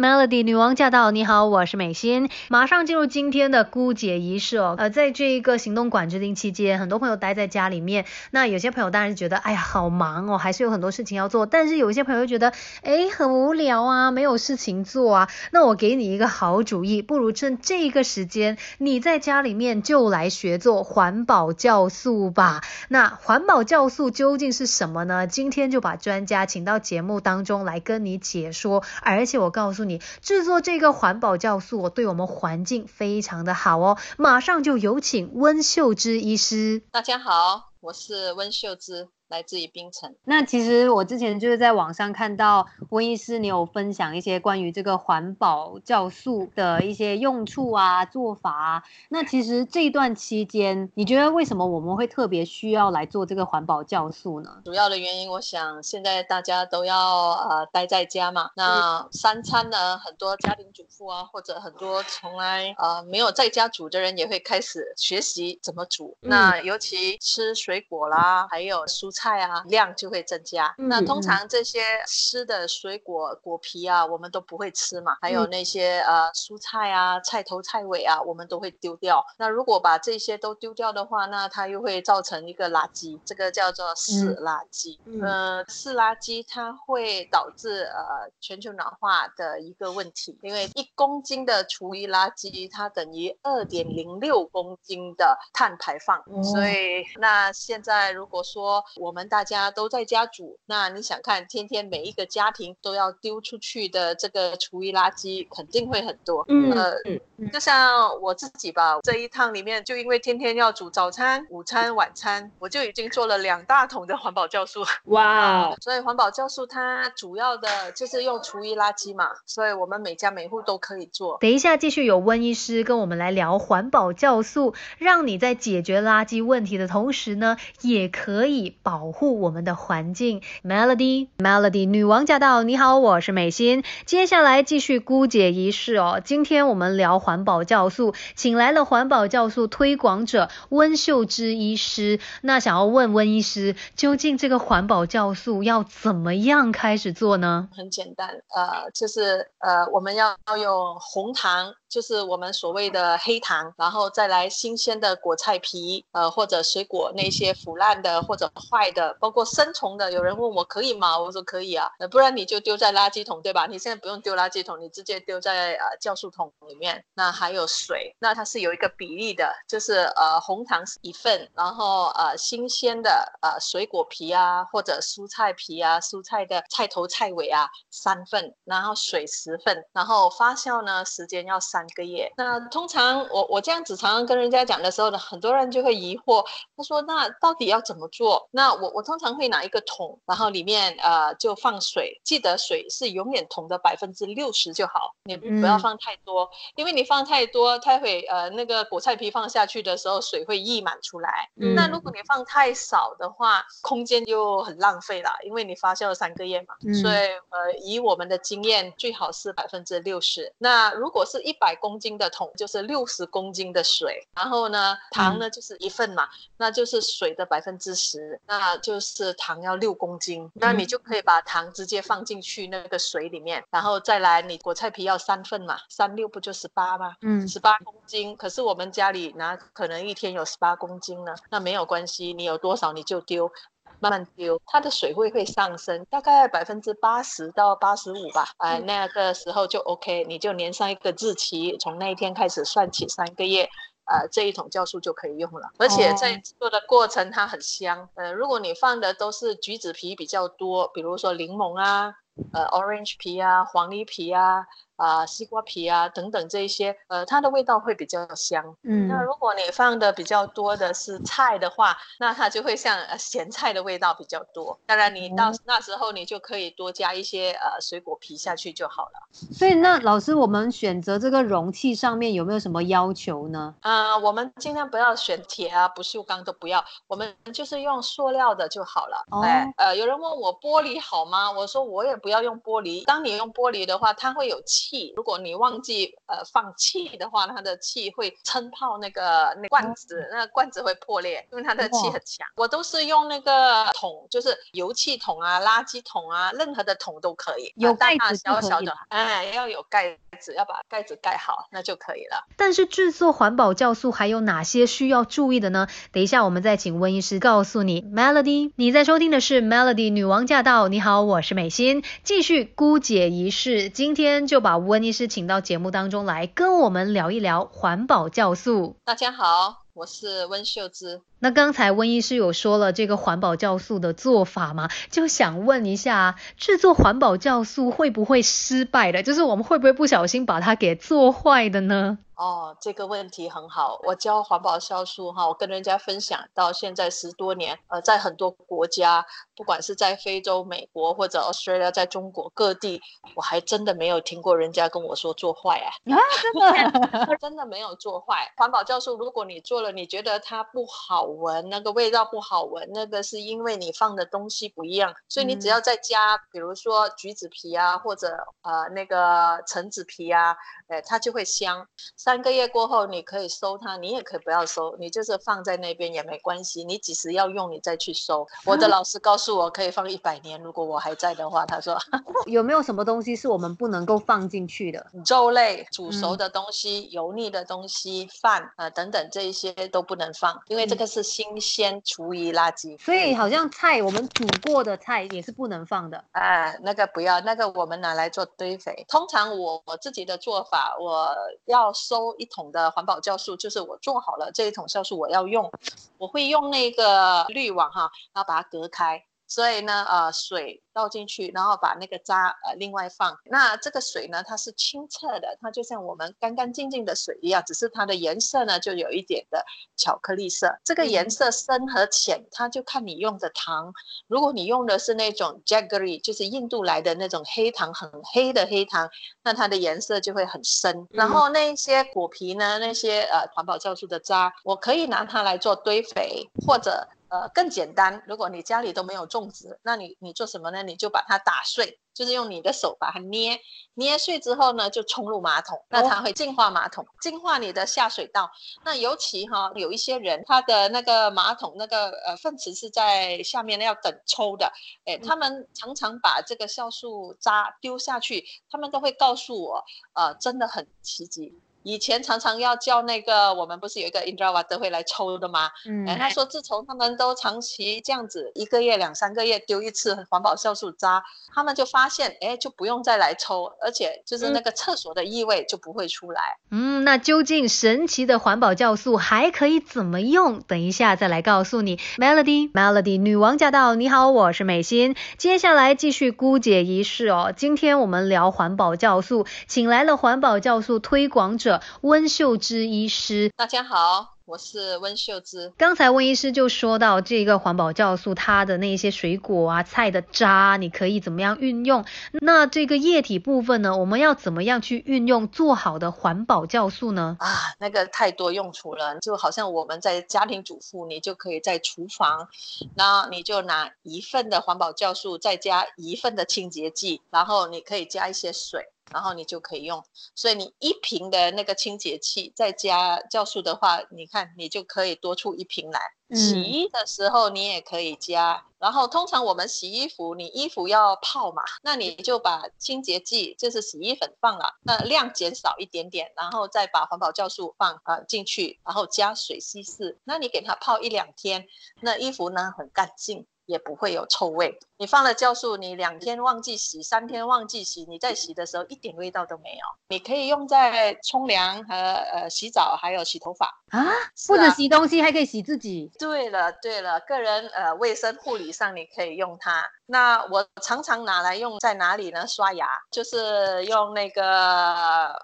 Melody 女王驾到！你好，我是美心。马上进入今天的姑姐仪式哦。呃，在这一个行动管制令期间，很多朋友待在家里面。那有些朋友当然觉得，哎呀，好忙哦，还是有很多事情要做。但是有一些朋友觉得，哎，很无聊啊，没有事情做啊。那我给你一个好主意，不如趁这个时间，你在家里面就来学做环保酵素吧。那环保酵素究竟是什么呢？今天就把专家请到节目当中来跟你解说。而且我告诉你。制作这个环保酵素，对我们环境非常的好哦。马上就有请温秀芝医师。大家好，我是温秀芝。来自于冰城。那其实我之前就是在网上看到温医师，你有分享一些关于这个环保酵素的一些用处啊、做法啊。那其实这一段期间，你觉得为什么我们会特别需要来做这个环保酵素呢？主要的原因，我想现在大家都要呃待在家嘛。那三餐呢，很多家庭主妇啊，或者很多从来呃没有在家煮的人，也会开始学习怎么煮。那尤其吃水果啦，还有蔬。菜啊，量就会增加。那通常这些吃的水果果皮啊，我们都不会吃嘛。还有那些呃蔬菜啊，菜头菜尾啊，我们都会丢掉。那如果把这些都丢掉的话，那它又会造成一个垃圾，这个叫做湿垃圾。呃，湿垃圾它会导致呃全球暖化的一个问题，因为一公斤的厨余垃圾它等于二点零六公斤的碳排放。所以那现在如果说我我们大家都在家煮，那你想看，天天每一个家庭都要丢出去的这个厨余垃圾，肯定会很多。嗯，呃，就像我自己吧，这一趟里面，就因为天天要煮早餐、午餐、晚餐，我就已经做了两大桶的环保酵素。哇，所以环保酵素它主要的就是用厨余垃圾嘛，所以我们每家每户都可以做。等一下继续有温医师跟我们来聊环保酵素，让你在解决垃圾问题的同时呢，也可以保。保护我们的环境，Melody，Melody 女王驾到！你好，我是美心。接下来继续姑姐仪式哦。今天我们聊环保酵素，请来了环保酵素推广者温秀芝医师。那想要问温医师，究竟这个环保酵素要怎么样开始做呢？很简单，呃，就是呃，我们要要用红糖。就是我们所谓的黑糖，然后再来新鲜的果菜皮，呃，或者水果那些腐烂的或者坏的，包括生虫的。有人问我可以吗？我说可以啊，不然你就丢在垃圾桶，对吧？你现在不用丢垃圾桶，你直接丢在呃酵素桶里面。那还有水，那它是有一个比例的，就是呃红糖一份，然后呃新鲜的呃水果皮啊或者蔬菜皮啊蔬菜的菜头菜尾啊三份，然后水十份，然后发酵呢时间要。三个月，那通常我我这样子常常跟人家讲的时候呢，很多人就会疑惑，他说那到底要怎么做？那我我通常会拿一个桶，然后里面呃就放水，记得水是永远桶的百分之六十就好，你不要放太多，因为你放太多，它会呃那个果菜皮放下去的时候水会溢满出来。那如果你放太少的话，空间就很浪费了，因为你发酵了三个月嘛。所以呃以我们的经验，最好是百分之六十。那如果是一百百公斤的桶就是六十公斤的水，然后呢，糖呢就是一份嘛，那就是水的百分之十，那就是糖要六公斤，那你就可以把糖直接放进去那个水里面，然后再来你果菜皮要三份嘛，三六不就十八吗？嗯，十八公斤。可是我们家里拿可能一天有十八公斤呢，那没有关系，你有多少你就丢。慢慢丢，它的水位会上升，大概百分之八十到八十五吧。哎，那个时候就 OK，你就连上一个日期，从那一天开始算起三个月，呃，这一桶酵素就可以用了。而且在做的过程它很香，呃，如果你放的都是橘子皮比较多，比如说柠檬啊，呃，orange 皮啊，黄梨皮啊。啊，西瓜皮啊，等等这一些，呃，它的味道会比较香。嗯，那如果你放的比较多的是菜的话，那它就会像呃咸菜的味道比较多。当然，你到那时候你就可以多加一些呃水果皮下去就好了。所以，那老师，我们选择这个容器上面有没有什么要求呢？啊，我们尽量不要选铁啊、不锈钢都不要，我们就是用塑料的就好了。哦，呃，有人问我玻璃好吗？我说我也不要用玻璃。当你用玻璃的话，它会有气。气，如果你忘记呃放气的话，它的气会撑泡那个那罐子，那罐子会破裂，因为它的气很强。我都是用那个桶，就是油气桶啊、垃圾桶啊，任何的桶都可以，有盖子小小的，哎，要有盖子，要把盖子盖好，那就可以了。但是制作环保酵素还有哪些需要注意的呢？等一下我们再请温医师告诉你。Melody，你在收听的是 Melody 女王驾到，你好，我是美心，继续姑姐仪式，今天就把温医师请到节目当中来，跟我们聊一聊环保酵素。大家好。我是温秀芝。那刚才温医师有说了这个环保酵素的做法吗，就想问一下，制作环保酵素会不会失败的？就是我们会不会不小心把它给做坏的呢？哦，这个问题很好。我教环保酵素哈，我跟人家分享到现在十多年，呃，在很多国家，不管是在非洲、美国或者 Australia，在中国各地，我还真的没有听过人家跟我说做坏啊。啊，真的，真的没有做坏。环保酵素，如果你做了，你觉得它不好闻，那个味道不好闻，那个是因为你放的东西不一样。所以你只要再加，比如说橘子皮啊，或者呃那个橙子皮啊，哎，它就会香。三个月过后，你可以收它，你也可以不要收，你就是放在那边也没关系。你几时要用，你再去收。我的老师告诉我，可以放一百年，如果我还在的话，他说 有没有什么东西是我们不能够放进去的？肉类、煮熟的东西、油腻的东西、饭啊等等这一些都不能放，因为这个是新鲜厨余垃圾。所以好像菜，我们煮过的菜也是不能放的。哎，那个不要，那个我们拿来做堆肥。通常我我自己的做法，我要。收一桶的环保酵素，就是我做好了这一桶酵素我要用，我会用那个滤网哈，然后把它隔开。所以呢，呃，水倒进去，然后把那个渣呃另外放。那这个水呢，它是清澈的，它就像我们干干净净的水一样，只是它的颜色呢就有一点的巧克力色。这个颜色深和浅，它就看你用的糖。如果你用的是那种 Jaggery，就是印度来的那种黑糖，很黑的黑糖，那它的颜色就会很深。然后那些果皮呢，那些呃环保酵素的渣，我可以拿它来做堆肥，或者。呃，更简单。如果你家里都没有种植，那你你做什么呢？你就把它打碎，就是用你的手把它捏捏碎之后呢，就冲入马桶，那它会净化马桶，净化你的下水道。那尤其哈，有一些人他的那个马桶那个呃粪池是在下面要等抽的，哎，他们常常把这个酵素渣丢下去，他们都会告诉我，呃，真的很奇迹。以前常常要叫那个，我们不是有一个 Indra 都会来抽的吗？嗯，他说自从他们都长期这样子，一个月两三个月丢一次环保酵素渣，他们就发现，哎，就不用再来抽，而且就是那个厕所的异味就不会出来。嗯，那究竟神奇的环保酵素还可以怎么用？等一下再来告诉你。Melody，Melody，女王驾到！你好，我是美心。接下来继续姑姐仪式哦。今天我们聊环保酵素，请来了环保酵素推广者。温秀芝医师，大家好，我是温秀芝。刚才温医师就说到这个环保酵素，它的那些水果啊、菜的渣，你可以怎么样运用？那这个液体部分呢，我们要怎么样去运用做好的环保酵素呢？啊，那个太多用处了，就好像我们在家庭主妇，你就可以在厨房，那你就拿一份的环保酵素，再加一份的清洁剂，然后你可以加一些水。然后你就可以用，所以你一瓶的那个清洁剂再加酵素的话，你看你就可以多出一瓶来。洗衣的时候你也可以加，然后通常我们洗衣服，你衣服要泡嘛，那你就把清洁剂就是洗衣粉放了，那量减少一点点，然后再把环保酵素放啊进去，然后加水稀释，那你给它泡一两天，那衣服呢很干净。也不会有臭味。你放了酵素，你两天忘记洗，三天忘记洗，你在洗的时候一点味道都没有。你可以用在冲凉和呃洗澡，还有洗头发啊，不止洗东西，还可以洗自己。对了对了，个人呃卫生护理上你可以用它。那我常常拿来用在哪里呢？刷牙，就是用那个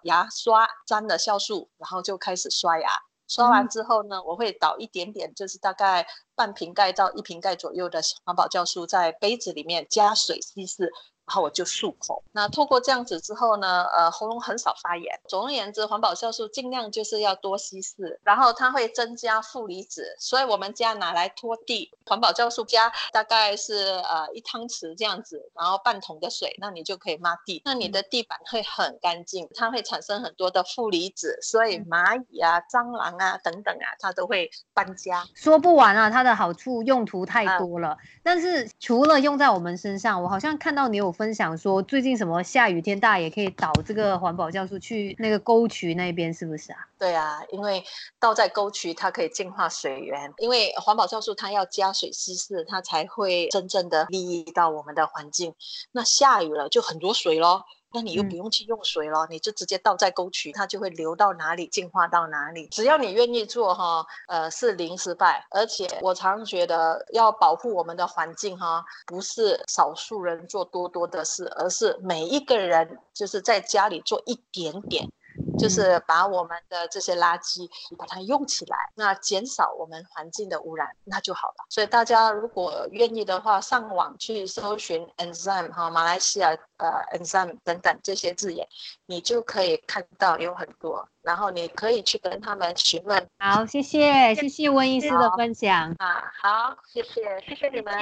牙刷沾了酵素，然后就开始刷牙。刷完之后呢，我会倒一点点，就是大概半瓶盖到一瓶盖左右的环保酵素在杯子里面，加水稀释，然后我就漱口。那透过这样子之后呢，呃，喉咙很少发炎。总而言之，环保酵素尽量就是要多稀释，然后它会增加负离子，所以我们家拿来拖地，环保酵素加大概是呃一汤匙这样子，然后半桶的水，那你就可以抹地，那你的地板会很干净，它会产生很多的负离子，所以蚂蚁啊、蟑螂啊等等啊，它都会搬家。说不完啊，它的好处用途太多了。但是除了用在我们身上，我好像看到你有分享说，最近什么下雨天，大家也可以导这个环保酵素去那个沟渠那边，是不是啊？对啊，因为倒在沟渠，它可以净化水源。因为环保酵素它要加水稀释，它才会真正的利益到我们的环境。那下雨了就很多水咯。那你又不用去用水了，你就直接倒在沟渠，它就会流到哪里净化到哪里。只要你愿意做哈，呃，是零失败。而且我常觉得要保护我们的环境哈，不是少数人做多多的事，而是每一个人就是在家里做一点点。就是把我们的这些垃圾把它用起来，那减少我们环境的污染，那就好了。所以大家如果愿意的话，上网去搜寻 enzyme 哈，马来西亚呃 enzyme 等等这些字眼，你就可以看到有很多，然后你可以去跟他们询问。好，谢谢谢谢温医师的分享啊，好，谢谢谢谢你们。